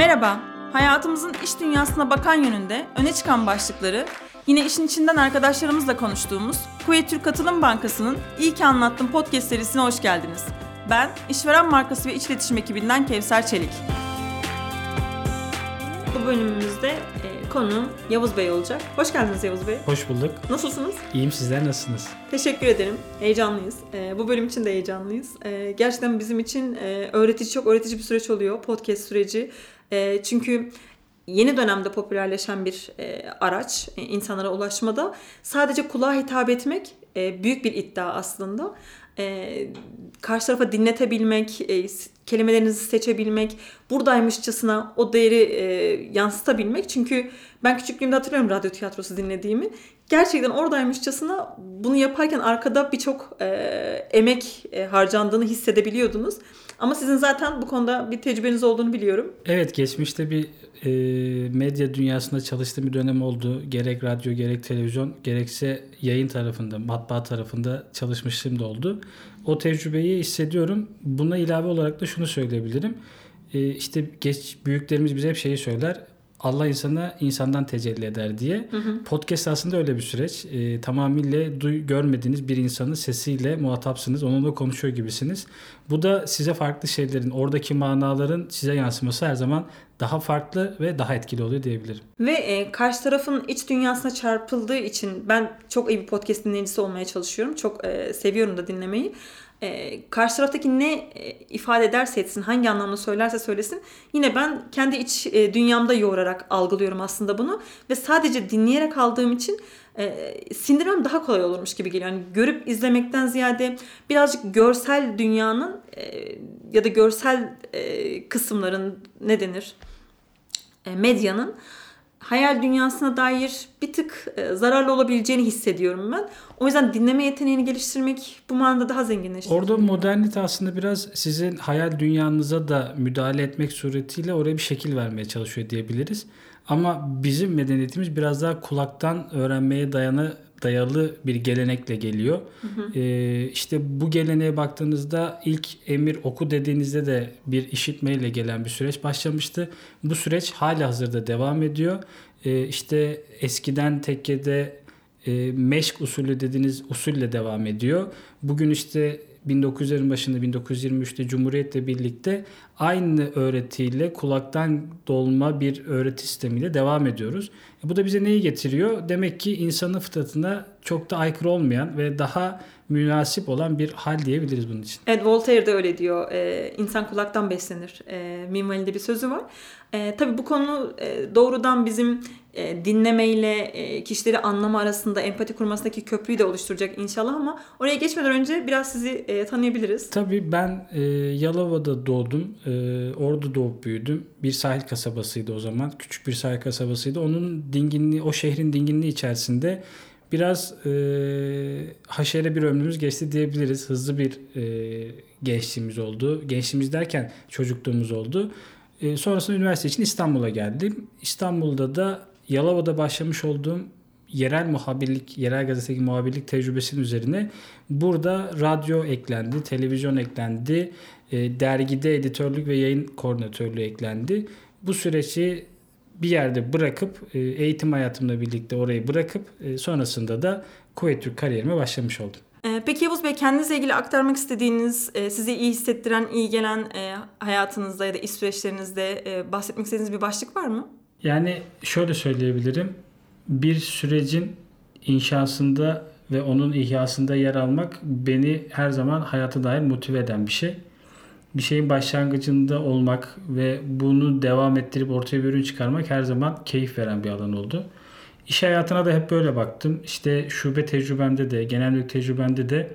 Merhaba, hayatımızın iş dünyasına bakan yönünde öne çıkan başlıkları yine işin içinden arkadaşlarımızla konuştuğumuz Kuveyt Türk Katılım Bankası'nın İyi ki Anlattım podcast serisine hoş geldiniz. Ben işveren markası ve iç iletişim ekibinden Kevser Çelik. Bu bölümümüzde e, konu Yavuz Bey olacak. Hoş geldiniz Yavuz Bey. Hoş bulduk. Nasılsınız? İyiyim sizler nasılsınız? Teşekkür ederim. Heyecanlıyız. E, bu bölüm için de heyecanlıyız. E, gerçekten bizim için e, öğretici, çok öğretici bir süreç oluyor. Podcast süreci. E, çünkü yeni dönemde popülerleşen bir e, araç e, insanlara ulaşmada sadece kulağa hitap etmek e, büyük bir iddia aslında. E, karşı tarafa dinletebilmek, e, kelimelerinizi seçebilmek, buradaymışçasına o değeri e, yansıtabilmek. Çünkü ben küçüklüğümde hatırlıyorum radyo tiyatrosu dinlediğimi. Gerçekten oradaymışçasına bunu yaparken arkada birçok e, emek e, harcandığını hissedebiliyordunuz. Ama sizin zaten bu konuda bir tecrübeniz olduğunu biliyorum. Evet geçmişte bir e, medya dünyasında çalıştığım bir dönem oldu. Gerek radyo gerek televizyon gerekse yayın tarafında matbaa tarafında çalışmışlığım da oldu. O tecrübeyi hissediyorum. Buna ilave olarak da şunu söyleyebilirim. E, işte geç büyüklerimiz bize hep şeyi söyler. Allah insana insandan tecelli eder diye. Hı hı. Podcast aslında öyle bir süreç. E, tamamıyla duy, görmediğiniz bir insanın sesiyle muhatapsınız. Onunla konuşuyor gibisiniz. Bu da size farklı şeylerin, oradaki manaların size yansıması her zaman daha farklı ve daha etkili oluyor diyebilirim. Ve e, karşı tarafın iç dünyasına çarpıldığı için ben çok iyi bir podcast dinleyicisi olmaya çalışıyorum. Çok e, seviyorum da dinlemeyi e, karşı taraftaki ne e, ifade ederse etsin, hangi anlamda söylerse söylesin yine ben kendi iç e, dünyamda yoğurarak algılıyorum aslında bunu ve sadece dinleyerek aldığım için e, sindirmem daha kolay olurmuş gibi geliyor. Yani görüp izlemekten ziyade birazcık görsel dünyanın e, ya da görsel e, kısımların ne denir? E, medyanın hayal dünyasına dair bir tık e, zararlı olabileceğini hissediyorum ben. O yüzden dinleme yeteneğini geliştirmek bu manada daha zenginleştiriyor. Orada modernite aslında biraz sizin hayal dünyanıza da müdahale etmek suretiyle oraya bir şekil vermeye çalışıyor diyebiliriz. Ama bizim medeniyetimiz biraz daha kulaktan öğrenmeye dayanı dayalı bir gelenekle geliyor. Hı hı. Ee, işte bu geleneğe baktığınızda ilk emir oku dediğinizde de bir işitmeyle gelen bir süreç başlamıştı. Bu süreç hala hazırda devam ediyor. Ee, işte eskiden tekkede e, meşk usulü dediğiniz usulle devam ediyor. Bugün işte 1900'lerin başında 1923'te Cumhuriyet'le birlikte aynı öğretiyle kulaktan dolma bir öğreti sistemiyle devam ediyoruz. E bu da bize neyi getiriyor? Demek ki insanın fıtratına çok da aykırı olmayan ve daha münasip olan bir hal diyebiliriz bunun için. Evet Voltaire de öyle diyor. Ee, insan kulaktan beslenir. Ee, minvalinde bir sözü var. Ee, tabii bu konu e, doğrudan bizim e, dinlemeyle e, kişileri anlama arasında empati kurmasındaki köprüyü de oluşturacak inşallah ama oraya geçmeden önce biraz sizi e, tanıyabiliriz. Tabii ben e, Yalova'da doğdum. E, orada doğup büyüdüm. Bir sahil kasabasıydı o zaman. Küçük bir sahil kasabasıydı. Onun dinginliği, o şehrin dinginliği içerisinde biraz e, haşere bir ömrümüz geçti diyebiliriz. Hızlı bir e, gençliğimiz oldu. Gençliğimiz derken çocukluğumuz oldu. E, sonrasında üniversite için İstanbul'a geldim. İstanbul'da da Yalova'da başlamış olduğum yerel muhabirlik, yerel gazetedeki muhabirlik tecrübesinin üzerine burada radyo eklendi, televizyon eklendi, e, dergide editörlük ve yayın koordinatörlüğü eklendi. Bu süreci bir yerde bırakıp e, eğitim hayatımla birlikte orayı bırakıp e, sonrasında da Kuveyt Türk kariyerime başlamış oldum. Peki Yavuz Bey kendinizle ilgili aktarmak istediğiniz, sizi iyi hissettiren, iyi gelen hayatınızda ya da iş süreçlerinizde bahsetmek istediğiniz bir başlık var mı? Yani şöyle söyleyebilirim. Bir sürecin inşasında ve onun ihyasında yer almak beni her zaman hayata dair motive eden bir şey. Bir şeyin başlangıcında olmak ve bunu devam ettirip ortaya bir ürün çıkarmak her zaman keyif veren bir alan oldu. İş hayatına da hep böyle baktım. İşte şube tecrübemde de, genel müdür tecrübemde de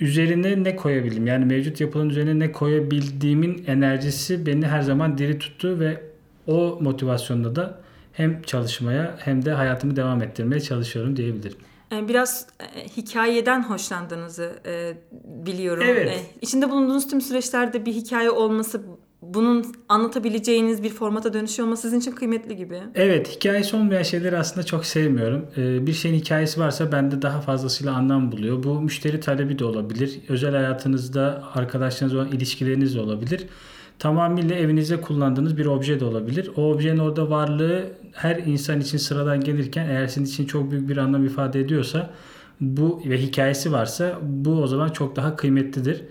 üzerine ne koyabildim? Yani mevcut yapılan üzerine ne koyabildiğimin enerjisi beni her zaman diri tuttu ve o motivasyonda da hem çalışmaya hem de hayatımı devam ettirmeye çalışıyorum diyebilirim. Ee, biraz e, hikayeden hoşlandığınızı e, biliyorum. Evet. E, içinde bulunduğunuz tüm süreçlerde bir hikaye olması, bunun anlatabileceğiniz bir formata dönüşüyor olması sizin için kıymetli gibi. Evet, hikayesi olmayan şeyleri aslında çok sevmiyorum. Bir şeyin hikayesi varsa bende daha fazlasıyla anlam buluyor. Bu müşteri talebi de olabilir. Özel hayatınızda arkadaşlarınız olan ilişkileriniz de olabilir. Tamamıyla evinizde kullandığınız bir obje de olabilir. O objenin orada varlığı her insan için sıradan gelirken eğer sizin için çok büyük bir anlam ifade ediyorsa bu ve hikayesi varsa bu o zaman çok daha kıymetlidir.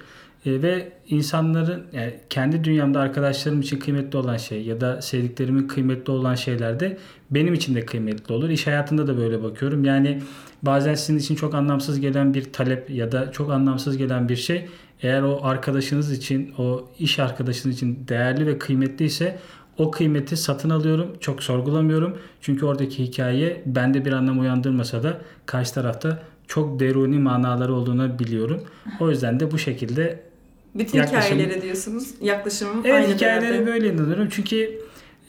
E, ve insanların yani kendi dünyamda arkadaşlarım için kıymetli olan şey ya da sevdiklerimin kıymetli olan şeyler de benim için de kıymetli olur. İş hayatında da böyle bakıyorum. Yani bazen sizin için çok anlamsız gelen bir talep ya da çok anlamsız gelen bir şey eğer o arkadaşınız için, o iş arkadaşınız için değerli ve kıymetliyse o kıymeti satın alıyorum. Çok sorgulamıyorum. Çünkü oradaki hikaye bende bir anlam uyandırmasa da karşı tarafta çok deruni manaları olduğunu biliyorum. O yüzden de bu şekilde bütün yaklaşım... hikayelere diyorsunuz. Yaklaşımım evet, aynı hikayelere böyle inanıyorum. Çünkü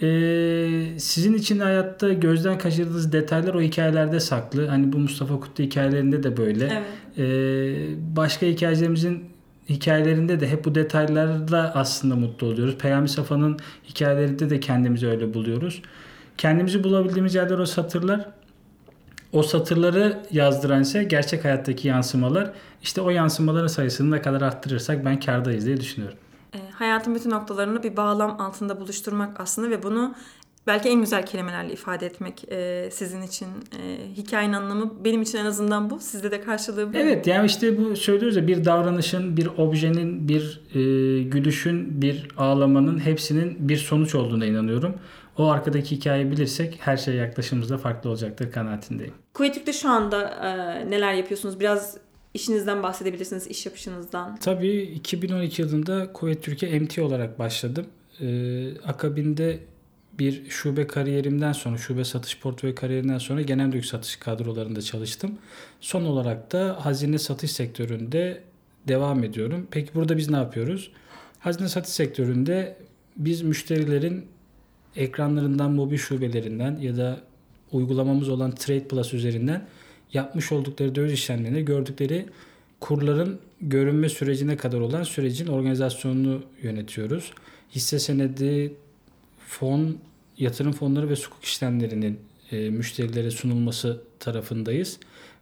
e, sizin için hayatta gözden kaçırdığınız detaylar o hikayelerde saklı. Hani bu Mustafa Kutlu hikayelerinde de böyle. Evet. E, başka hikayelerimizin hikayelerinde de hep bu detaylarla aslında mutlu oluyoruz. Peyami Safa'nın hikayelerinde de kendimizi öyle buluyoruz. Kendimizi bulabildiğimiz yerler o satırlar. O satırları yazdıran ise gerçek hayattaki yansımalar. İşte o yansımaların sayısını ne kadar arttırırsak ben kardayız diye düşünüyorum. Hayatın bütün noktalarını bir bağlam altında buluşturmak aslında ve bunu belki en güzel kelimelerle ifade etmek e, sizin için e, hikayenin anlamı benim için en azından bu. Sizde de karşılığı bu. Evet yani işte bu söylüyoruz ya bir davranışın, bir objenin, bir e, gülüşün, bir ağlamanın hepsinin bir sonuç olduğuna inanıyorum. O arkadaki hikayeyi bilirsek her şey yaklaşımımızda farklı olacaktır kanaatindeyim. Kuvvetlik'te şu anda e, neler yapıyorsunuz? Biraz işinizden bahsedebilirsiniz, iş yapışınızdan. Tabii 2012 yılında Kuvvet Türkiye MT olarak başladım. Ee, akabinde bir şube kariyerimden sonra, şube satış portföy kariyerinden sonra genel mülk satış kadrolarında çalıştım. Son olarak da hazine satış sektöründe devam ediyorum. Peki burada biz ne yapıyoruz? Hazine satış sektöründe biz müşterilerin ekranlarından, mobil şubelerinden ya da uygulamamız olan Trade Plus üzerinden yapmış oldukları döviz işlemlerinde gördükleri kurların görünme sürecine kadar olan sürecin organizasyonunu yönetiyoruz. Hisse senedi, fon, yatırım fonları ve sukuk işlemlerinin e, müşterilere sunulması tarafındayız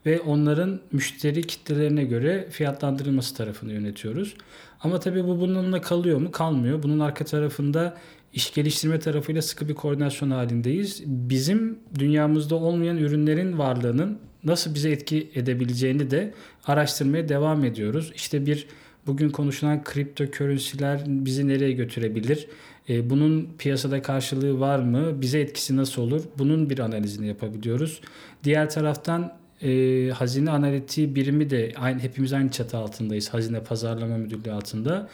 ve onların müşteri kitlelerine göre fiyatlandırılması tarafını yönetiyoruz. Ama tabii bu bununla kalıyor mu? Kalmıyor. Bunun arka tarafında iş geliştirme tarafıyla sıkı bir koordinasyon halindeyiz. Bizim dünyamızda olmayan ürünlerin varlığının nasıl bize etki edebileceğini de araştırmaya devam ediyoruz. İşte bir bugün konuşulan kripto currency'ler bizi nereye götürebilir? E, bunun piyasada karşılığı var mı? Bize etkisi nasıl olur? Bunun bir analizini yapabiliyoruz. Diğer taraftan e, hazine analitiği birimi de aynı hepimiz aynı çatı altındayız. Hazine Pazarlama Müdürlüğü altında.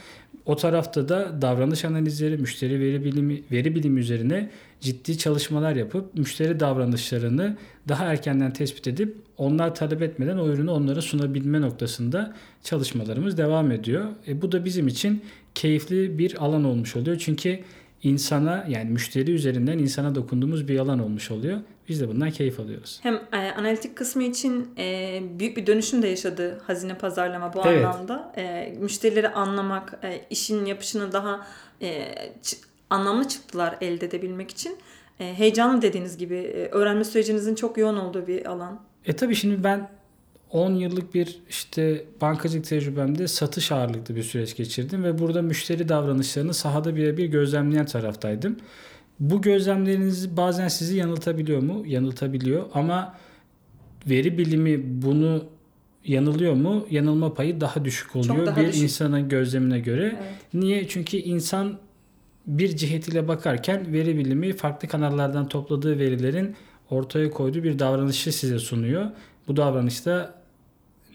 O tarafta da davranış analizleri, müşteri veri bilimi, veri bilimi üzerine ciddi çalışmalar yapıp müşteri davranışlarını daha erkenden tespit edip onlar talep etmeden o ürünü onlara sunabilme noktasında çalışmalarımız devam ediyor. E, bu da bizim için keyifli bir alan olmuş oluyor. Çünkü insana yani müşteri üzerinden insana dokunduğumuz bir alan olmuş oluyor. Biz de bundan keyif alıyoruz. Hem e, analitik kısmı için e, büyük bir dönüşüm de yaşadı hazine pazarlama bu evet. anlamda. E, müşterileri anlamak, e, işin yapışını daha e, anlamlı çıktılar elde edebilmek için. E, heyecanlı dediğiniz gibi e, öğrenme sürecinizin çok yoğun olduğu bir alan. E tabii şimdi ben 10 yıllık bir işte bankacılık tecrübemde satış ağırlıklı bir süreç geçirdim ve burada müşteri davranışlarını sahada birebir gözlemleyen taraftaydım. Bu gözlemleriniz bazen sizi yanıltabiliyor mu? Yanıltabiliyor ama veri bilimi bunu yanılıyor mu? Yanılma payı daha düşük oluyor daha bir düşük. insanın gözlemine göre. Evet. Niye? Çünkü insan bir cihetiyle bakarken veri bilimi farklı kanallardan topladığı verilerin ortaya koyduğu bir davranışı size sunuyor. Bu davranışta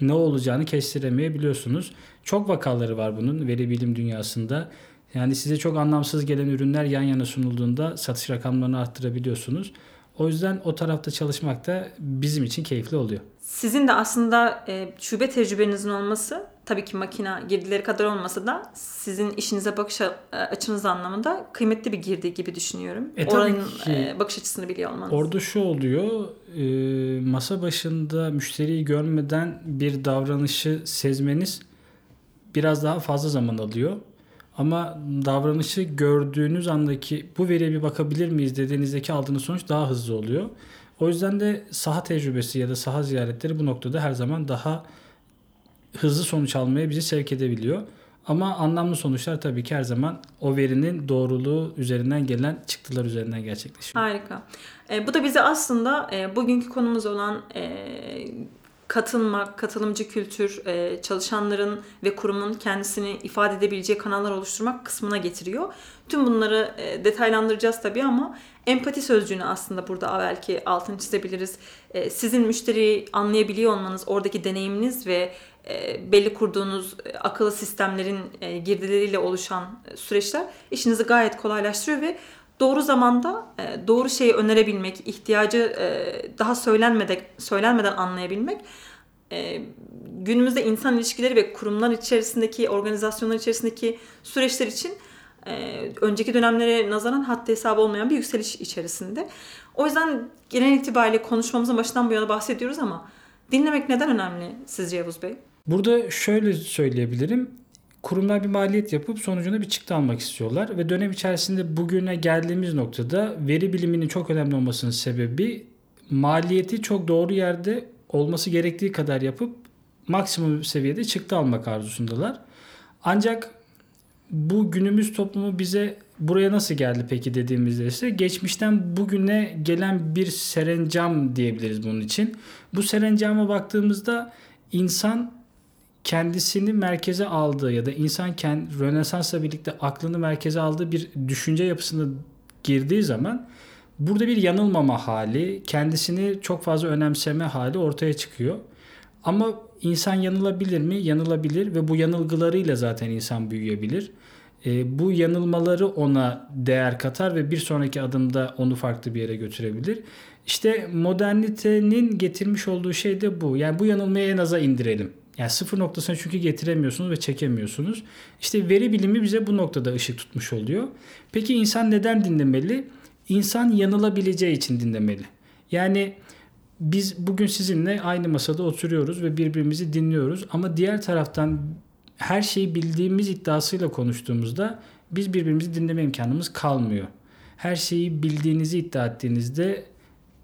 ne olacağını kestiremeyebiliyorsunuz. Çok vakaları var bunun veri bilim dünyasında. Yani size çok anlamsız gelen ürünler yan yana sunulduğunda satış rakamlarını arttırabiliyorsunuz. O yüzden o tarafta çalışmak da bizim için keyifli oluyor. Sizin de aslında e, şube tecrübenizin olması tabii ki makina girdileri kadar olmasa da sizin işinize bakış açınız anlamında kıymetli bir girdi gibi düşünüyorum. E, Oranın ki, e, bakış açısını biliyor olmanız. Orada şu oluyor. E, masa başında müşteriyi görmeden bir davranışı sezmeniz biraz daha fazla zaman alıyor. Ama davranışı gördüğünüz andaki bu veriye bir bakabilir miyiz dediğinizdeki aldığınız sonuç daha hızlı oluyor. O yüzden de saha tecrübesi ya da saha ziyaretleri bu noktada her zaman daha hızlı sonuç almaya bizi sevk edebiliyor. Ama anlamlı sonuçlar tabii ki her zaman o verinin doğruluğu üzerinden gelen çıktılar üzerinden gerçekleşiyor. Harika. E, bu da bize aslında e, bugünkü konumuz olan e, katılmak, katılımcı kültür, e, çalışanların ve kurumun kendisini ifade edebileceği kanallar oluşturmak kısmına getiriyor. Tüm bunları e, detaylandıracağız tabii ama empati sözcüğünü aslında burada belki altını çizebiliriz. E, sizin müşteriyi anlayabiliyor olmanız, oradaki deneyiminiz ve belli kurduğunuz akıllı sistemlerin girdileriyle oluşan süreçler işinizi gayet kolaylaştırıyor ve doğru zamanda doğru şeyi önerebilmek, ihtiyacı daha söylenmeden söylenmeden anlayabilmek günümüzde insan ilişkileri ve kurumlar içerisindeki, organizasyonlar içerisindeki süreçler için önceki dönemlere nazaran haddi hesabı olmayan bir yükseliş içerisinde. O yüzden genel itibariyle konuşmamızın başından bu yana bahsediyoruz ama dinlemek neden önemli sizce Yavuz Bey? Burada şöyle söyleyebilirim. Kurumlar bir maliyet yapıp sonucunda bir çıktı almak istiyorlar ve dönem içerisinde bugüne geldiğimiz noktada veri biliminin çok önemli olmasının sebebi maliyeti çok doğru yerde olması gerektiği kadar yapıp maksimum seviyede çıktı almak arzusundalar. Ancak bu günümüz toplumu bize buraya nasıl geldi peki dediğimizde ise geçmişten bugüne gelen bir serencam diyebiliriz bunun için. Bu serencama baktığımızda insan kendisini merkeze aldığı ya da insan kendi Rönesans'la birlikte aklını merkeze aldığı bir düşünce yapısına girdiği zaman burada bir yanılmama hali, kendisini çok fazla önemseme hali ortaya çıkıyor. Ama insan yanılabilir mi? Yanılabilir ve bu yanılgılarıyla zaten insan büyüyebilir. E, bu yanılmaları ona değer katar ve bir sonraki adımda onu farklı bir yere götürebilir. İşte modernitenin getirmiş olduğu şey de bu. Yani bu yanılmayı en aza indirelim. Yani sıfır noktasına çünkü getiremiyorsunuz ve çekemiyorsunuz. İşte veri bilimi bize bu noktada ışık tutmuş oluyor. Peki insan neden dinlemeli? İnsan yanılabileceği için dinlemeli. Yani biz bugün sizinle aynı masada oturuyoruz ve birbirimizi dinliyoruz ama diğer taraftan her şeyi bildiğimiz iddiasıyla konuştuğumuzda biz birbirimizi dinleme imkanımız kalmıyor. Her şeyi bildiğinizi iddia ettiğinizde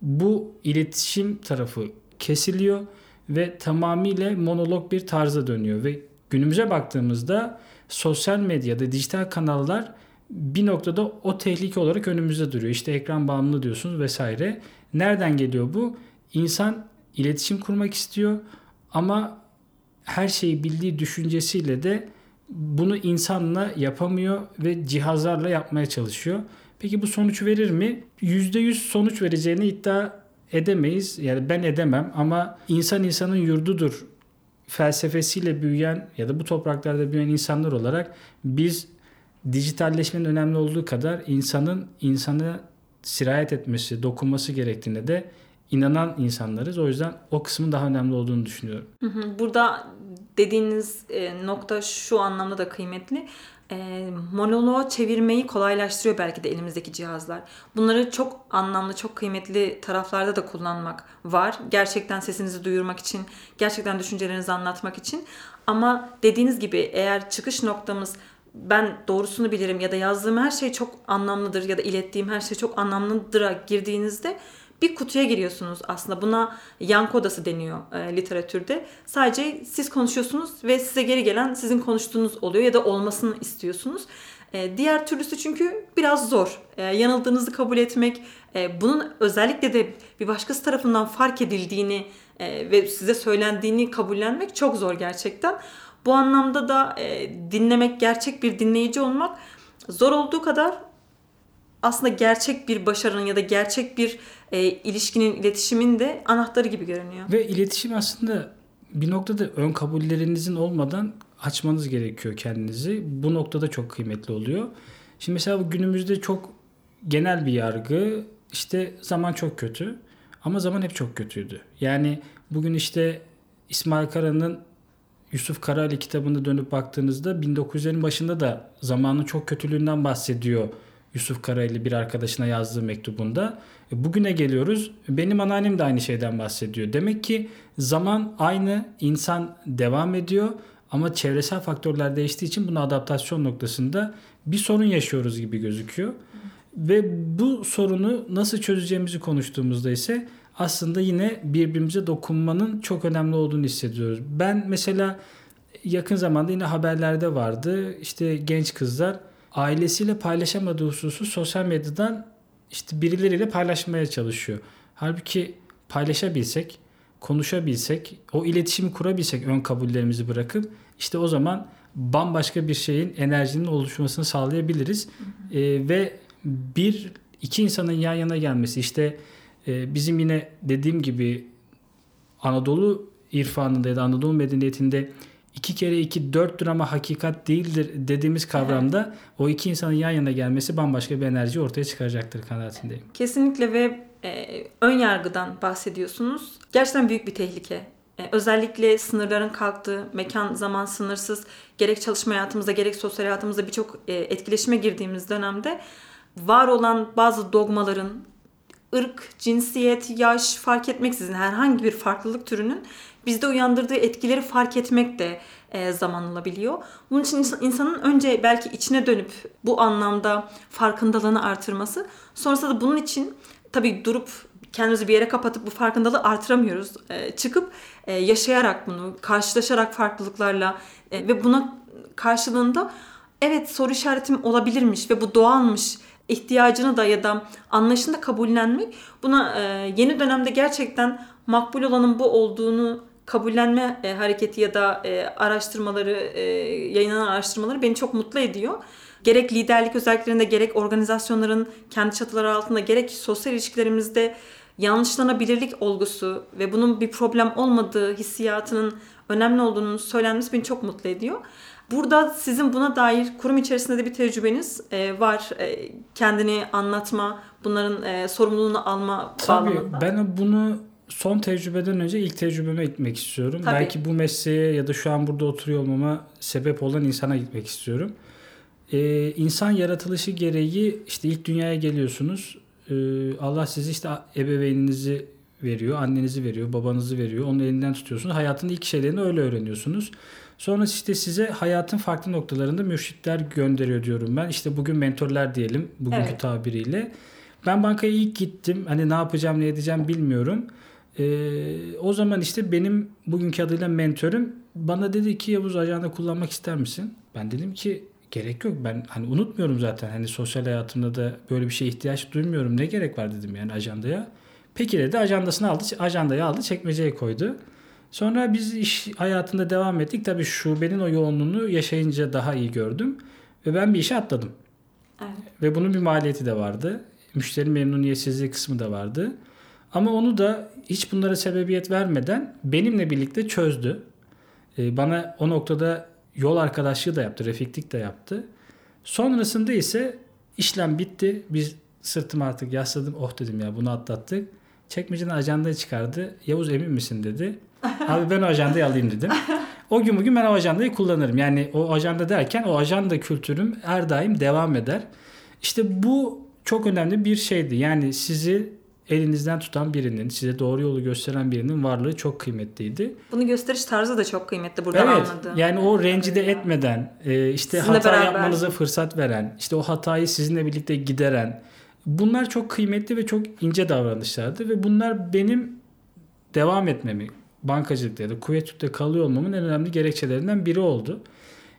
bu iletişim tarafı kesiliyor ve tamamıyla monolog bir tarza dönüyor ve günümüze baktığımızda sosyal medyada dijital kanallar bir noktada o tehlike olarak önümüzde duruyor. İşte ekran bağımlı diyorsunuz vesaire. Nereden geliyor bu? İnsan iletişim kurmak istiyor ama her şeyi bildiği düşüncesiyle de bunu insanla yapamıyor ve cihazlarla yapmaya çalışıyor. Peki bu sonuç verir mi? %100 sonuç vereceğini iddia edemeyiz. Yani ben edemem ama insan insanın yurdudur felsefesiyle büyüyen ya da bu topraklarda büyüyen insanlar olarak biz dijitalleşmenin önemli olduğu kadar insanın insanı sirayet etmesi, dokunması gerektiğine de inanan insanlarız. O yüzden o kısmın daha önemli olduğunu düşünüyorum. Burada dediğiniz e, nokta şu anlamda da kıymetli. E, monoloğu çevirmeyi kolaylaştırıyor belki de elimizdeki cihazlar. Bunları çok anlamlı, çok kıymetli taraflarda da kullanmak var. Gerçekten sesinizi duyurmak için, gerçekten düşüncelerinizi anlatmak için. Ama dediğiniz gibi eğer çıkış noktamız ben doğrusunu bilirim ya da yazdığım her şey çok anlamlıdır ya da ilettiğim her şey çok anlamlıdır'a girdiğinizde bir kutuya giriyorsunuz aslında. Buna yankı odası deniyor e, literatürde. Sadece siz konuşuyorsunuz ve size geri gelen sizin konuştuğunuz oluyor ya da olmasını istiyorsunuz. E, diğer türlüsü çünkü biraz zor. E, yanıldığınızı kabul etmek, e, bunun özellikle de bir başkası tarafından fark edildiğini e, ve size söylendiğini kabullenmek çok zor gerçekten. Bu anlamda da e, dinlemek, gerçek bir dinleyici olmak zor olduğu kadar aslında gerçek bir başarının ya da gerçek bir e, ilişkinin, iletişimin de anahtarı gibi görünüyor. Ve iletişim aslında bir noktada ön kabullerinizin olmadan açmanız gerekiyor kendinizi. Bu noktada çok kıymetli oluyor. Şimdi mesela günümüzde çok genel bir yargı işte zaman çok kötü ama zaman hep çok kötüydü. Yani bugün işte İsmail Kara'nın Yusuf Karali kitabında dönüp baktığınızda 1900'lerin başında da zamanın çok kötülüğünden bahsediyor Yusuf Karayeli bir arkadaşına yazdığı mektubunda. E, bugüne geliyoruz. Benim anneannem de aynı şeyden bahsediyor. Demek ki zaman aynı, insan devam ediyor ama çevresel faktörler değiştiği için bunu adaptasyon noktasında bir sorun yaşıyoruz gibi gözüküyor. Ve bu sorunu nasıl çözeceğimizi konuştuğumuzda ise aslında yine birbirimize dokunmanın çok önemli olduğunu hissediyoruz. Ben mesela yakın zamanda yine haberlerde vardı. İşte genç kızlar ailesiyle paylaşamadığı hususu sosyal medyadan işte birileriyle paylaşmaya çalışıyor. Halbuki paylaşabilsek, konuşabilsek, o iletişimi kurabilsek ön kabullerimizi bırakıp işte o zaman bambaşka bir şeyin enerjinin oluşmasını sağlayabiliriz. Hı hı. E, ve bir iki insanın yan yana gelmesi işte e, bizim yine dediğim gibi Anadolu irfanında ya da Anadolu medeniyetinde iki kere iki dörttür ama hakikat değildir dediğimiz kavramda evet. o iki insanın yan yana gelmesi bambaşka bir enerji ortaya çıkaracaktır kanaatindeyim. Kesinlikle ve e, ön yargıdan bahsediyorsunuz. Gerçekten büyük bir tehlike. E, özellikle sınırların kalktığı, mekan zaman sınırsız, gerek çalışma hayatımızda gerek sosyal hayatımızda birçok e, etkileşime girdiğimiz dönemde var olan bazı dogmaların, ırk, cinsiyet, yaş fark etmeksizin herhangi bir farklılık türünün bizde uyandırdığı etkileri fark etmek de e, zaman alabiliyor. Bunun için insanın önce belki içine dönüp bu anlamda farkındalığını artırması, sonrasında da bunun için tabii durup kendimizi bir yere kapatıp bu farkındalığı artıramıyoruz. E, çıkıp e, yaşayarak bunu, karşılaşarak farklılıklarla ve buna karşılığında evet soru işaretim olabilirmiş ve bu doğalmış ihtiyacını da ya da anlayışını da kabullenmek buna yeni dönemde gerçekten makbul olanın bu olduğunu kabullenme e, hareketi ya da e, araştırmaları, e, yayınlanan araştırmaları beni çok mutlu ediyor. Gerek liderlik özelliklerinde gerek organizasyonların kendi çatıları altında gerek sosyal ilişkilerimizde yanlışlanabilirlik olgusu ve bunun bir problem olmadığı hissiyatının önemli olduğunu söylenmesi beni çok mutlu ediyor. Burada sizin buna dair kurum içerisinde de bir tecrübeniz e, var. E, kendini anlatma, bunların e, sorumluluğunu alma Tabii bağlamında. ben bunu son tecrübeden önce ilk tecrübeme gitmek istiyorum. Tabii. Belki bu mesleğe ya da şu an burada oturuyor olmama sebep olan insana gitmek istiyorum. Ee, insan yaratılışı gereği işte ilk dünyaya geliyorsunuz. Ee, Allah sizi işte ebeveyninizi veriyor, annenizi veriyor, babanızı veriyor. Onun elinden tutuyorsunuz. Hayatın ilk şeylerini öyle öğreniyorsunuz. Sonra işte size hayatın farklı noktalarında mürşitler gönderiyor diyorum ben. İşte bugün mentorlar diyelim bugünkü evet. tabiriyle. Ben bankaya ilk gittim. Hani ne yapacağım ne edeceğim bilmiyorum. Ee, o zaman işte benim bugünkü adıyla mentörüm bana dedi ki Yavuz ajanda kullanmak ister misin? Ben dedim ki gerek yok. Ben hani unutmuyorum zaten. Hani sosyal hayatımda da böyle bir şeye ihtiyaç duymuyorum. Ne gerek var dedim yani ajandaya. Peki dedi ajandasını aldı, ajandayı aldı, çekmeceye koydu. Sonra biz iş hayatında devam ettik. Tabii şubenin o yoğunluğunu yaşayınca daha iyi gördüm. Ve ben bir işe atladım. Evet. Ve bunun bir maliyeti de vardı. Müşteri memnuniyetsizliği kısmı da vardı. Ama onu da hiç bunlara sebebiyet vermeden benimle birlikte çözdü. Ee, bana o noktada yol arkadaşlığı da yaptı, refiklik de yaptı. Sonrasında ise işlem bitti. Biz sırtımı artık yasladım. Oh dedim ya bunu atlattık. Çekmeceden ajandayı çıkardı. Yavuz emin misin dedi. Abi ben o ajandayı alayım dedim. O gün bugün ben o ajandayı kullanırım. Yani o ajanda derken o ajanda kültürüm her daim devam eder. İşte bu çok önemli bir şeydi. Yani sizi elinizden tutan birinin, size doğru yolu gösteren birinin varlığı çok kıymetliydi. Bunu gösteriş tarzı da çok kıymetli buradan evet, anladım. Yani o rencide etmeden, e, işte sizinle hata beraber. yapmanıza fırsat veren, işte o hatayı sizinle birlikte gideren. Bunlar çok kıymetli ve çok ince davranışlardı ve bunlar benim devam etmemi, bankacılıkta ya da Kuveyt'te kalıyor olmamın en önemli gerekçelerinden biri oldu.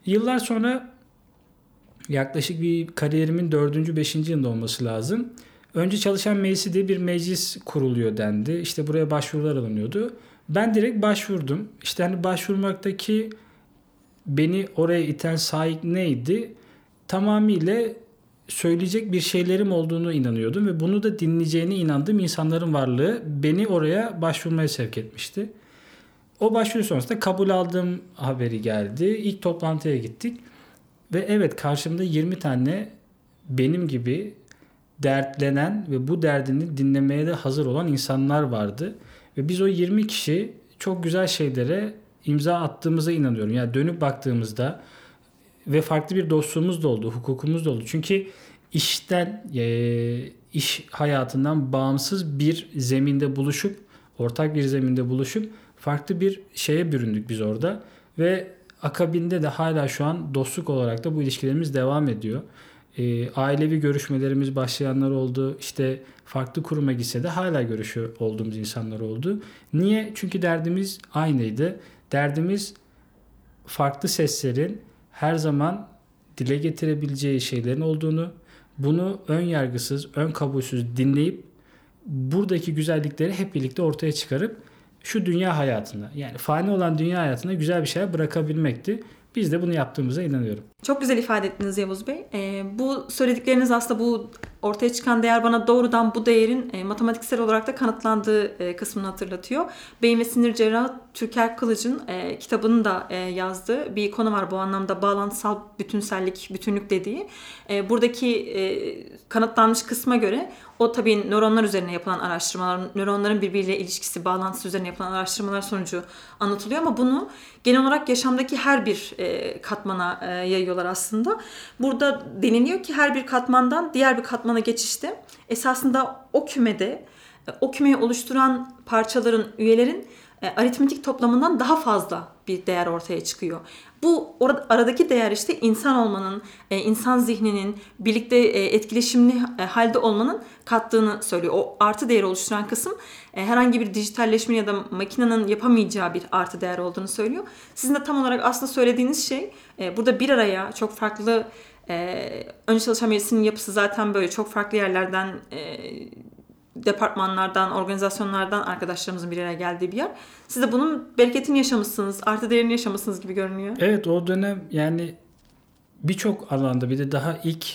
Yıllar sonra yaklaşık bir kariyerimin dördüncü, beşinci yılında olması lazım Önce çalışan meclisi diye bir meclis kuruluyor dendi. İşte buraya başvurular alınıyordu. Ben direkt başvurdum. İşte hani başvurmaktaki beni oraya iten sahip neydi? Tamamıyla söyleyecek bir şeylerim olduğunu inanıyordum ve bunu da dinleyeceğine inandığım insanların varlığı beni oraya başvurmaya sevk etmişti. O başvuru sonrasında kabul aldığım haberi geldi. İlk toplantıya gittik. Ve evet karşımda 20 tane benim gibi dertlenen ve bu derdini dinlemeye de hazır olan insanlar vardı. Ve biz o 20 kişi çok güzel şeylere imza attığımıza inanıyorum. Yani dönüp baktığımızda ve farklı bir dostluğumuz da oldu, hukukumuz da oldu. Çünkü işten, e, iş hayatından bağımsız bir zeminde buluşup, ortak bir zeminde buluşup farklı bir şeye büründük biz orada. Ve akabinde de hala şu an dostluk olarak da bu ilişkilerimiz devam ediyor e, ailevi görüşmelerimiz başlayanlar oldu. İşte farklı kuruma gitse de hala görüşüyor olduğumuz insanlar oldu. Niye? Çünkü derdimiz aynıydı. Derdimiz farklı seslerin her zaman dile getirebileceği şeylerin olduğunu, bunu ön yargısız, ön kabulsüz dinleyip buradaki güzellikleri hep birlikte ortaya çıkarıp şu dünya hayatına yani fani olan dünya hayatına güzel bir şeyler bırakabilmekti. Biz de bunu yaptığımıza inanıyorum. Çok güzel ifade ettiniz Yavuz Bey. Ee, bu söyledikleriniz aslında bu ortaya çıkan değer bana doğrudan bu değerin e, matematiksel olarak da kanıtlandığı e, kısmını hatırlatıyor. Beyin ve sinir cerrahı Türker Kılıç'ın e, kitabını da e, yazdığı bir konu var bu anlamda bağlantısal bütünsellik, bütünlük dediği. E, buradaki e, kanıtlanmış kısma göre o tabii nöronlar üzerine yapılan araştırmalar, nöronların birbiriyle ilişkisi, bağlantısı üzerine yapılan araştırmalar sonucu anlatılıyor ama bunu genel olarak yaşamdaki her bir e, katmana e, yayıyorlar aslında. Burada deniliyor ki her bir katmandan diğer bir katmana geçişte esasında o kümede o kümeyi oluşturan parçaların, üyelerin e, aritmetik toplamından daha fazla bir değer ortaya çıkıyor. Bu aradaki değer işte insan olmanın, e, insan zihninin birlikte e, etkileşimli e, halde olmanın kattığını söylüyor. O artı değeri oluşturan kısım e, herhangi bir dijitalleşme ya da makinenin yapamayacağı bir artı değer olduğunu söylüyor. Sizin de tam olarak aslında söylediğiniz şey e, burada bir araya çok farklı e, önce çalışan meclisinin yapısı zaten böyle çok farklı yerlerden e, departmanlardan, organizasyonlardan arkadaşlarımızın bir araya geldiği bir yer. Siz de bunun bereketini yaşamışsınız, artı değerini yaşamışsınız gibi görünüyor. Evet o dönem yani birçok alanda bir de daha ilk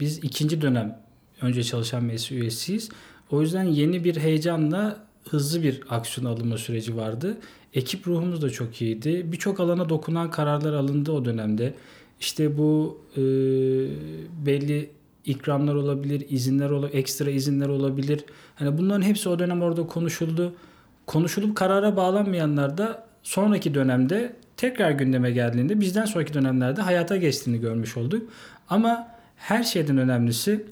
biz ikinci dönem önce çalışan meclis üyesiyiz. O yüzden yeni bir heyecanla hızlı bir aksiyon alınma süreci vardı. Ekip ruhumuz da çok iyiydi. Birçok alana dokunan kararlar alındı o dönemde. İşte bu e, belli ikramlar olabilir, izinler olabilir, ekstra izinler olabilir. Hani bunların hepsi o dönem orada konuşuldu. Konuşulup karara bağlanmayanlar da sonraki dönemde tekrar gündeme geldiğinde bizden sonraki dönemlerde hayata geçtiğini görmüş olduk. Ama her şeyden önemlisi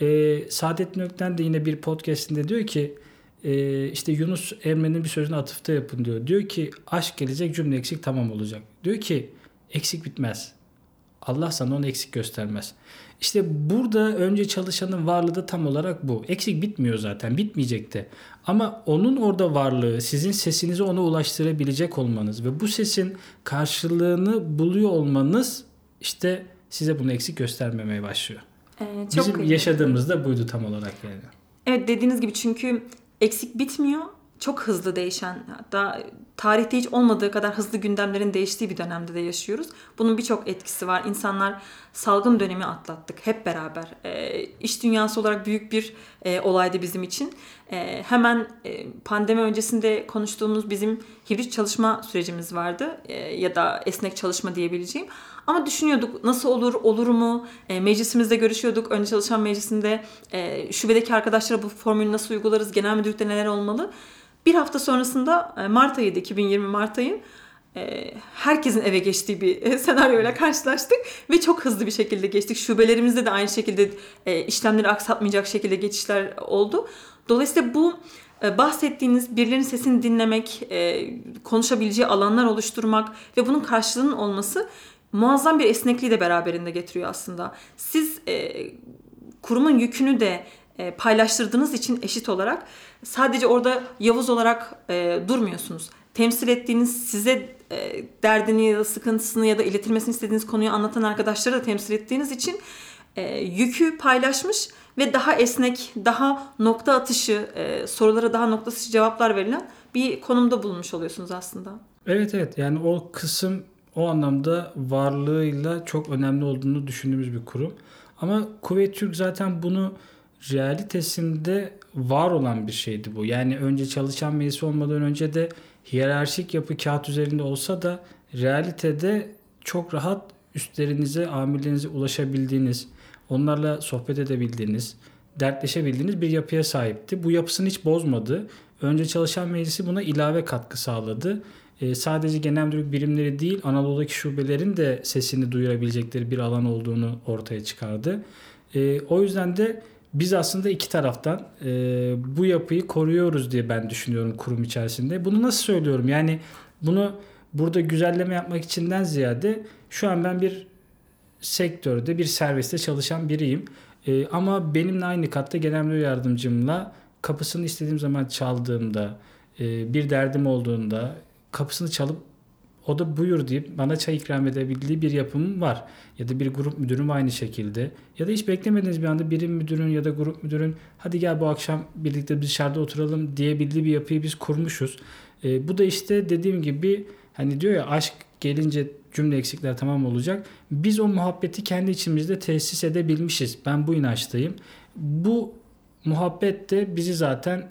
e, Saadettin Ökten de yine bir podcastinde diyor ki e, işte Yunus Emre'nin bir sözüne atıfta yapın diyor. Diyor ki aşk gelecek cümle eksik tamam olacak. Diyor ki eksik bitmez. Allah sana onu eksik göstermez. İşte burada önce çalışanın varlığı da tam olarak bu. Eksik bitmiyor zaten, bitmeyecek de. Ama onun orada varlığı, sizin sesinizi ona ulaştırabilecek olmanız ve bu sesin karşılığını buluyor olmanız işte size bunu eksik göstermemeye başlıyor. Ee, çok Bizim yaşadığımız da buydu tam olarak yani. Evet dediğiniz gibi çünkü eksik bitmiyor çok hızlı değişen hatta tarihte hiç olmadığı kadar hızlı gündemlerin değiştiği bir dönemde de yaşıyoruz. Bunun birçok etkisi var. İnsanlar salgın dönemi atlattık hep beraber. E, iş dünyası olarak büyük bir e, olaydı bizim için. E, hemen e, pandemi öncesinde konuştuğumuz bizim hibrit çalışma sürecimiz vardı e, ya da esnek çalışma diyebileceğim. Ama düşünüyorduk nasıl olur, olur mu? E, meclisimizde görüşüyorduk. Önce çalışan meclisinde e, şubedeki arkadaşlara bu formülü nasıl uygularız? Genel müdürlükte neler olmalı? Bir hafta sonrasında e, Mart ayıydı 2020 Mart ayı e, herkesin eve geçtiği bir e, senaryoyla karşılaştık ve çok hızlı bir şekilde geçtik. Şubelerimizde de aynı şekilde işlemleri aksatmayacak şekilde geçişler oldu. Dolayısıyla bu bahsettiğiniz birilerinin sesini dinlemek, konuşabileceği alanlar oluşturmak ve bunun karşılığının olması muazzam bir esnekliği de beraberinde getiriyor aslında. Siz kurumun yükünü de paylaştırdığınız için eşit olarak sadece orada Yavuz olarak e, durmuyorsunuz. Temsil ettiğiniz size e, derdini ya da sıkıntısını ya da iletilmesini istediğiniz konuyu anlatan arkadaşları da temsil ettiğiniz için e, yükü paylaşmış ve daha esnek, daha nokta atışı, e, sorulara daha nokta atışı cevaplar verilen bir konumda bulunmuş oluyorsunuz aslında. Evet evet yani o kısım o anlamda varlığıyla çok önemli olduğunu düşündüğümüz bir kurum. Ama Kuveyt Türk zaten bunu realitesinde var olan bir şeydi bu. Yani önce çalışan meclis olmadan önce de hiyerarşik yapı kağıt üzerinde olsa da realitede çok rahat üstlerinize, amirlerinize ulaşabildiğiniz, onlarla sohbet edebildiğiniz, dertleşebildiğiniz bir yapıya sahipti. Bu yapısını hiç bozmadı. Önce çalışan meclisi buna ilave katkı sağladı. E, sadece genel müdürlük birimleri değil Anadolu'daki şubelerin de sesini duyurabilecekleri bir alan olduğunu ortaya çıkardı. E, o yüzden de biz aslında iki taraftan e, bu yapıyı koruyoruz diye ben düşünüyorum kurum içerisinde. Bunu nasıl söylüyorum? Yani bunu burada güzelleme yapmak içinden ziyade şu an ben bir sektörde bir serviste çalışan biriyim. E, ama benimle aynı katta genel müdür yardımcımla kapısını istediğim zaman çaldığımda, e, bir derdim olduğunda kapısını çalıp O da buyur deyip bana çay ikram edebildiği bir yapım var. Ya da bir grup müdürüm aynı şekilde. Ya da hiç beklemediğiniz bir anda birim müdürün ya da grup müdürün hadi gel bu akşam birlikte dışarıda oturalım diyebildiği bir yapıyı biz kurmuşuz. E, bu da işte dediğim gibi hani diyor ya aşk gelince cümle eksikler tamam olacak. Biz o muhabbeti kendi içimizde tesis edebilmişiz. Ben bu inançtayım. Bu muhabbet de bizi zaten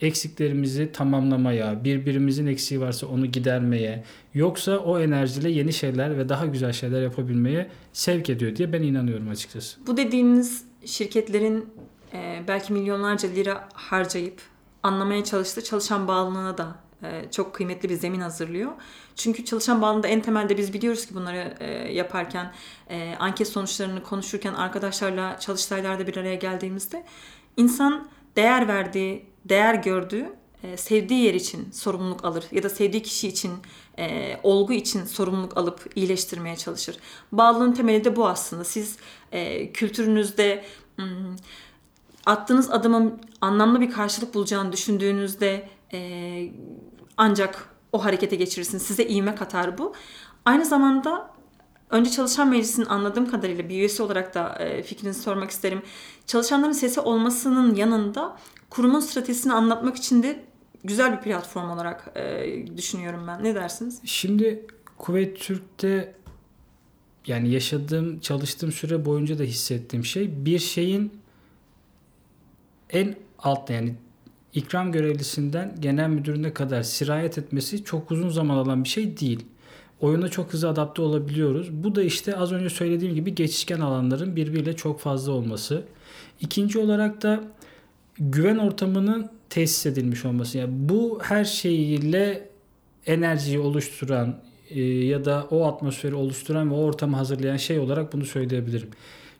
eksiklerimizi tamamlamaya, birbirimizin eksiği varsa onu gidermeye, yoksa o enerjiyle yeni şeyler ve daha güzel şeyler yapabilmeye sevk ediyor diye ben inanıyorum açıkçası. Bu dediğiniz şirketlerin e, belki milyonlarca lira harcayıp anlamaya çalıştığı çalışan bağlılığına da e, çok kıymetli bir zemin hazırlıyor. Çünkü çalışan bağlılığında en temelde biz biliyoruz ki bunları e, yaparken, e, anket sonuçlarını konuşurken arkadaşlarla çalıştaylarda bir araya geldiğimizde insan değer verdiği, değer gördüğü, e, sevdiği yer için sorumluluk alır ya da sevdiği kişi için, e, olgu için sorumluluk alıp iyileştirmeye çalışır. Bağlılığın temeli de bu aslında. Siz e, kültürünüzde attığınız adımın anlamlı bir karşılık bulacağını düşündüğünüzde ancak o harekete geçirirsiniz. Size iğme katar bu. Aynı zamanda önce çalışan meclisin anladığım kadarıyla bir üyesi olarak da e, fikrinizi sormak isterim. Çalışanların sesi olmasının yanında kurumun stratejisini anlatmak için de güzel bir platform olarak e, düşünüyorum ben. Ne dersiniz? Şimdi Kuveyt Türk'te yani yaşadığım, çalıştığım süre boyunca da hissettiğim şey bir şeyin en alt yani ikram görevlisinden genel müdürüne kadar sirayet etmesi çok uzun zaman alan bir şey değil. Oyuna çok hızlı adapte olabiliyoruz. Bu da işte az önce söylediğim gibi geçişken alanların birbiriyle çok fazla olması. İkinci olarak da güven ortamının tesis edilmiş olması. Yani bu her şeyiyle enerjiyi oluşturan e, ya da o atmosferi oluşturan ve o ortamı hazırlayan şey olarak bunu söyleyebilirim.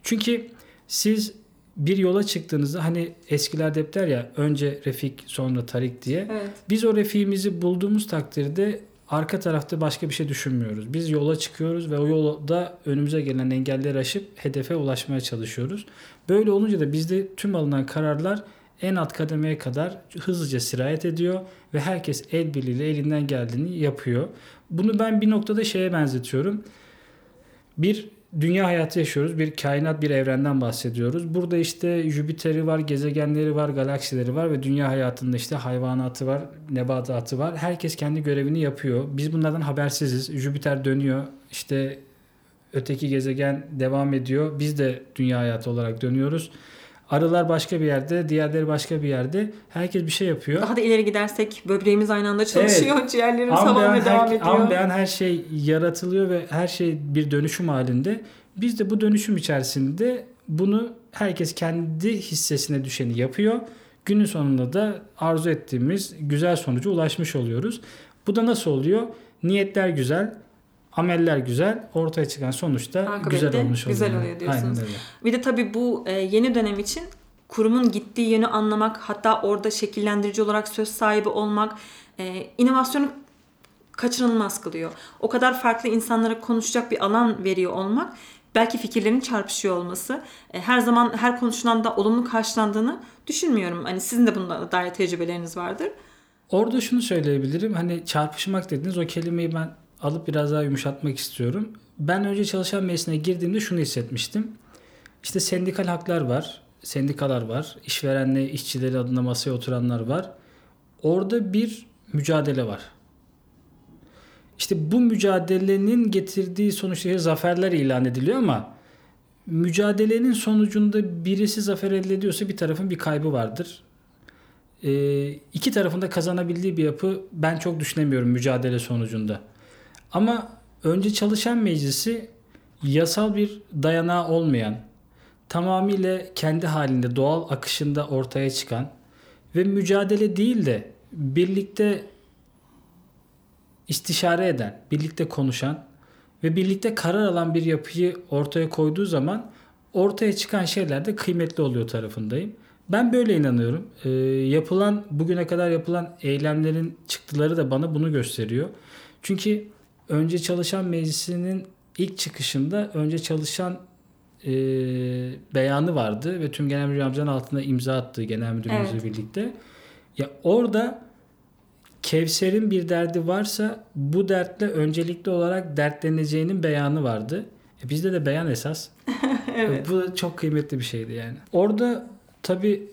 Çünkü siz bir yola çıktığınızda hani eskilerde hep der ya önce Refik sonra Tarik diye. Evet. Biz o Refik'imizi bulduğumuz takdirde arka tarafta başka bir şey düşünmüyoruz. Biz yola çıkıyoruz ve o yolda önümüze gelen engelleri aşıp hedefe ulaşmaya çalışıyoruz. Böyle olunca da bizde tüm alınan kararlar en alt kademeye kadar hızlıca sirayet ediyor ve herkes el birliğiyle elinden geldiğini yapıyor. Bunu ben bir noktada şeye benzetiyorum. Bir dünya hayatı yaşıyoruz. Bir kainat, bir evrenden bahsediyoruz. Burada işte Jüpiter'i var, gezegenleri var, galaksileri var ve dünya hayatında işte hayvanatı var, nebatatı var. Herkes kendi görevini yapıyor. Biz bunlardan habersiziz. Jüpiter dönüyor. İşte öteki gezegen devam ediyor. Biz de dünya hayatı olarak dönüyoruz. Arılar başka bir yerde, diğerleri başka bir yerde. Herkes bir şey yapıyor. Daha da ileri gidersek böbreğimiz aynı anda çalışıyor. Evet. Ciğerlerimiz havalamaya devam ediyor. Ambeyan her şey yaratılıyor ve her şey bir dönüşüm halinde. Biz de bu dönüşüm içerisinde bunu herkes kendi hissesine düşeni yapıyor. Günün sonunda da arzu ettiğimiz güzel sonuca ulaşmış oluyoruz. Bu da nasıl oluyor? Niyetler güzel, ameller güzel, ortaya çıkan sonuçta Akıbette güzel olmuş oluyor. Güzel oluyor diyorsunuz. Aynen öyle. Bir de tabii bu e, yeni dönem için kurumun gittiği yönü anlamak, hatta orada şekillendirici olarak söz sahibi olmak, e, inovasyonu kaçınılmaz kılıyor. O kadar farklı insanlara konuşacak bir alan veriyor olmak, belki fikirlerin çarpışıyor olması, e, her zaman her konuşulan da olumlu karşılandığını düşünmüyorum. Hani sizin de bunda dair tecrübeleriniz vardır. Orada şunu söyleyebilirim. Hani çarpışmak dediniz o kelimeyi ben alıp biraz daha yumuşatmak istiyorum. Ben önce çalışan meclisine girdiğimde şunu hissetmiştim. İşte sendikal haklar var, sendikalar var, işverenle işçileri adına masaya oturanlar var. Orada bir mücadele var. İşte bu mücadelenin getirdiği sonuçta zaferler ilan ediliyor ama mücadelenin sonucunda birisi zafer elde ediyorsa bir tarafın bir kaybı vardır. Ee, iki tarafın da kazanabildiği bir yapı ben çok düşünemiyorum mücadele sonucunda. Ama önce çalışan meclisi yasal bir dayanağı olmayan, tamamıyla kendi halinde doğal akışında ortaya çıkan ve mücadele değil de birlikte istişare eden, birlikte konuşan ve birlikte karar alan bir yapıyı ortaya koyduğu zaman ortaya çıkan şeyler de kıymetli oluyor tarafındayım. Ben böyle inanıyorum. E, yapılan bugüne kadar yapılan eylemlerin çıktıları da bana bunu gösteriyor. Çünkü önce çalışan meclisinin ilk çıkışında önce çalışan e, beyanı vardı ve tüm genel müdür altına imza attığı genel müdürümüzle evet. birlikte. Ya orada Kevser'in bir derdi varsa bu dertle öncelikli olarak dertleneceğinin beyanı vardı. E bizde de beyan esas. evet. Bu çok kıymetli bir şeydi yani. Orada tabi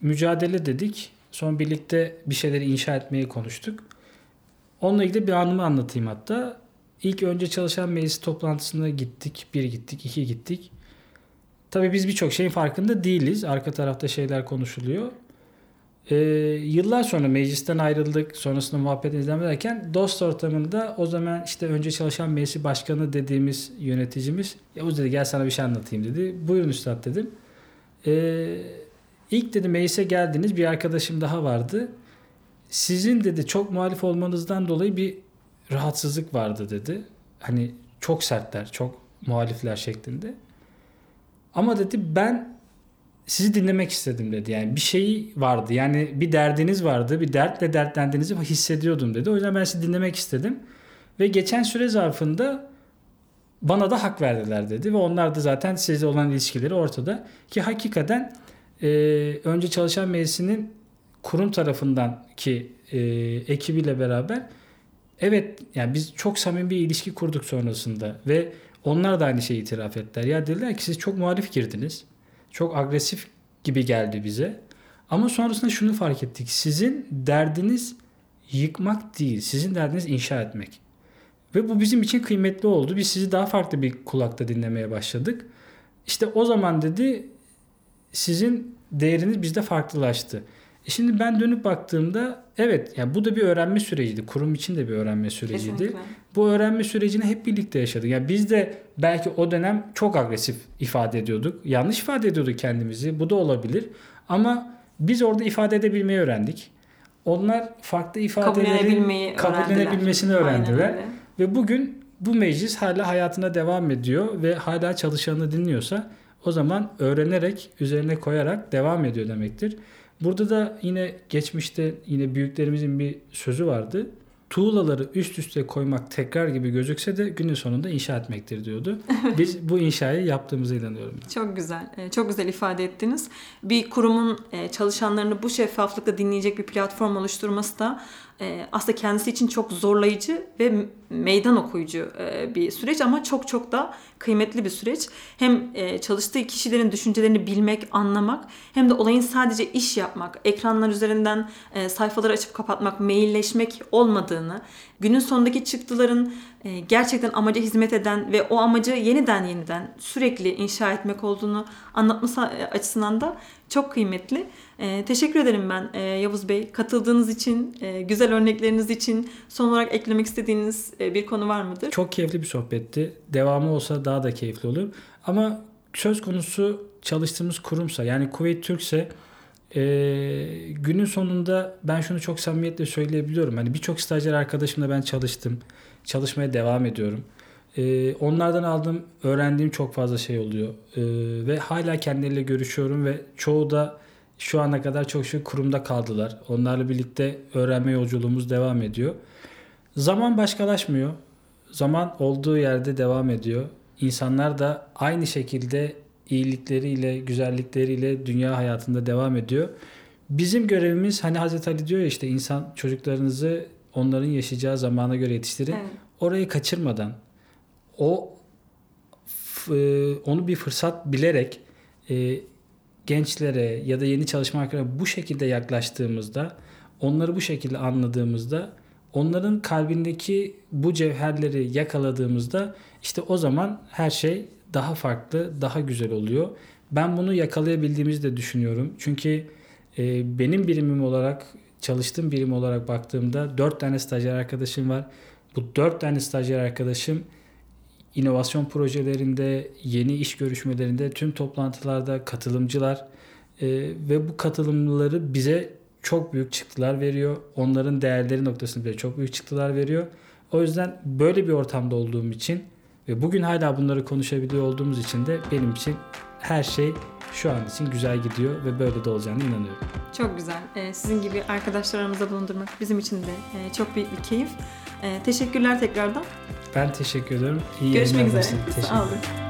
mücadele dedik. Son birlikte bir şeyleri inşa etmeyi konuştuk. Onunla ilgili bir anımı anlatayım hatta. İlk önce çalışan meclis toplantısına gittik. Bir gittik, iki gittik. Tabii biz birçok şeyin farkında değiliz. Arka tarafta şeyler konuşuluyor. Ee, yıllar sonra meclisten ayrıldık. Sonrasında muhabbet izlemederken dost ortamında o zaman işte önce çalışan meclis başkanı dediğimiz yöneticimiz Yavuz dedi gel sana bir şey anlatayım dedi. Buyurun üstad dedim. Ee, ilk dedi meclise geldiniz bir arkadaşım daha vardı. Sizin dedi çok muhalif olmanızdan dolayı bir rahatsızlık vardı dedi. Hani çok sertler, çok muhalifler şeklinde. Ama dedi ben sizi dinlemek istedim dedi. Yani bir şey vardı. Yani bir derdiniz vardı. Bir dertle dertlendiğinizi hissediyordum dedi. O yüzden ben sizi dinlemek istedim. Ve geçen süre zarfında bana da hak verdiler dedi. Ve onlar da zaten sizle olan ilişkileri ortada. Ki hakikaten e, önce çalışan meclisinin kurum tarafından ki e, ekibiyle beraber evet yani biz çok samimi bir ilişki kurduk sonrasında ve onlar da aynı şeyi itiraf ettiler. Ya dediler ki siz çok muhalif girdiniz. Çok agresif gibi geldi bize. Ama sonrasında şunu fark ettik. Sizin derdiniz yıkmak değil. Sizin derdiniz inşa etmek. Ve bu bizim için kıymetli oldu. Biz sizi daha farklı bir kulakta dinlemeye başladık. İşte o zaman dedi sizin değeriniz bizde farklılaştı. E şimdi ben dönüp baktığımda evet yani bu da bir öğrenme süreciydi. Kurum için de bir öğrenme süreciydi. Kesinlikle. Bu öğrenme sürecini hep birlikte yaşadık. Yani biz de belki o dönem çok agresif ifade ediyorduk. Yanlış ifade ediyorduk kendimizi. Bu da olabilir. Ama biz orada ifade edebilmeyi öğrendik. Onlar farklı ifadeleri kabullenebilmesini öğrendiler. Ve bugün bu meclis hala hayatına devam ediyor ve hala çalışanını dinliyorsa o zaman öğrenerek, üzerine koyarak devam ediyor demektir. Burada da yine geçmişte yine büyüklerimizin bir sözü vardı. Tuğlaları üst üste koymak tekrar gibi gözükse de günün sonunda inşa etmektir diyordu. Biz bu inşayı yaptığımıza inanıyorum. Çok güzel. E, çok güzel ifade ettiniz. Bir kurumun e, çalışanlarını bu şeffaflıkla dinleyecek bir platform oluşturması da e, aslında kendisi için çok zorlayıcı ve meydan okuyucu e, bir süreç ama çok çok da kıymetli bir süreç. Hem e, çalıştığı kişilerin düşüncelerini bilmek, anlamak hem de olayın sadece iş yapmak, ekranlar üzerinden e, sayfaları açıp kapatmak, mailleşmek olmadığını, günün sonundaki çıktıların e, gerçekten amaca hizmet eden ve o amacı yeniden yeniden sürekli inşa etmek olduğunu anlatması açısından da çok kıymetli. E, teşekkür ederim ben e, Yavuz Bey. Katıldığınız için, e, güzel örnekleriniz için son olarak eklemek istediğiniz bir konu var mıdır? Çok keyifli bir sohbetti. Devamı olsa daha da keyifli olur. Ama söz konusu çalıştığımız kurumsa yani Kuveyt Türkse e, günün sonunda ben şunu çok samimiyetle söyleyebiliyorum. Hani birçok stajyer arkadaşımla ben çalıştım. Çalışmaya devam ediyorum. E, onlardan aldığım, öğrendiğim çok fazla şey oluyor. E, ve hala kendileriyle görüşüyorum ve çoğu da şu ana kadar çok şey kurumda kaldılar. Onlarla birlikte öğrenme yolculuğumuz devam ediyor. Zaman başkalaşmıyor. Zaman olduğu yerde devam ediyor. İnsanlar da aynı şekilde iyilikleriyle, güzellikleriyle dünya hayatında devam ediyor. Bizim görevimiz hani Hazreti Ali diyor ya işte insan çocuklarınızı onların yaşayacağı zamana göre yetiştirin. Evet. Orayı kaçırmadan o e, onu bir fırsat bilerek e, gençlere ya da yeni çalışma arkadaşlarına bu şekilde yaklaştığımızda, onları bu şekilde anladığımızda, onların kalbindeki bu cevherleri yakaladığımızda işte o zaman her şey daha farklı, daha güzel oluyor. Ben bunu yakalayabildiğimizi de düşünüyorum. Çünkü e, benim birimim olarak, çalıştığım birim olarak baktığımda dört tane stajyer arkadaşım var. Bu dört tane stajyer arkadaşım inovasyon projelerinde, yeni iş görüşmelerinde, tüm toplantılarda katılımcılar e, ve bu katılımları bize çok büyük çıktılar veriyor. Onların değerleri noktasında bile çok büyük çıktılar veriyor. O yüzden böyle bir ortamda olduğum için ve bugün hala bunları konuşabiliyor olduğumuz için de benim için her şey şu an için güzel gidiyor ve böyle de olacağını inanıyorum. Çok güzel. Ee, sizin gibi arkadaşlarımıza bulundurmak bizim için de e, çok büyük bir keyif. E, teşekkürler tekrardan. Ben teşekkür ederim. İyi Görüşmek üzere. Sağ olun.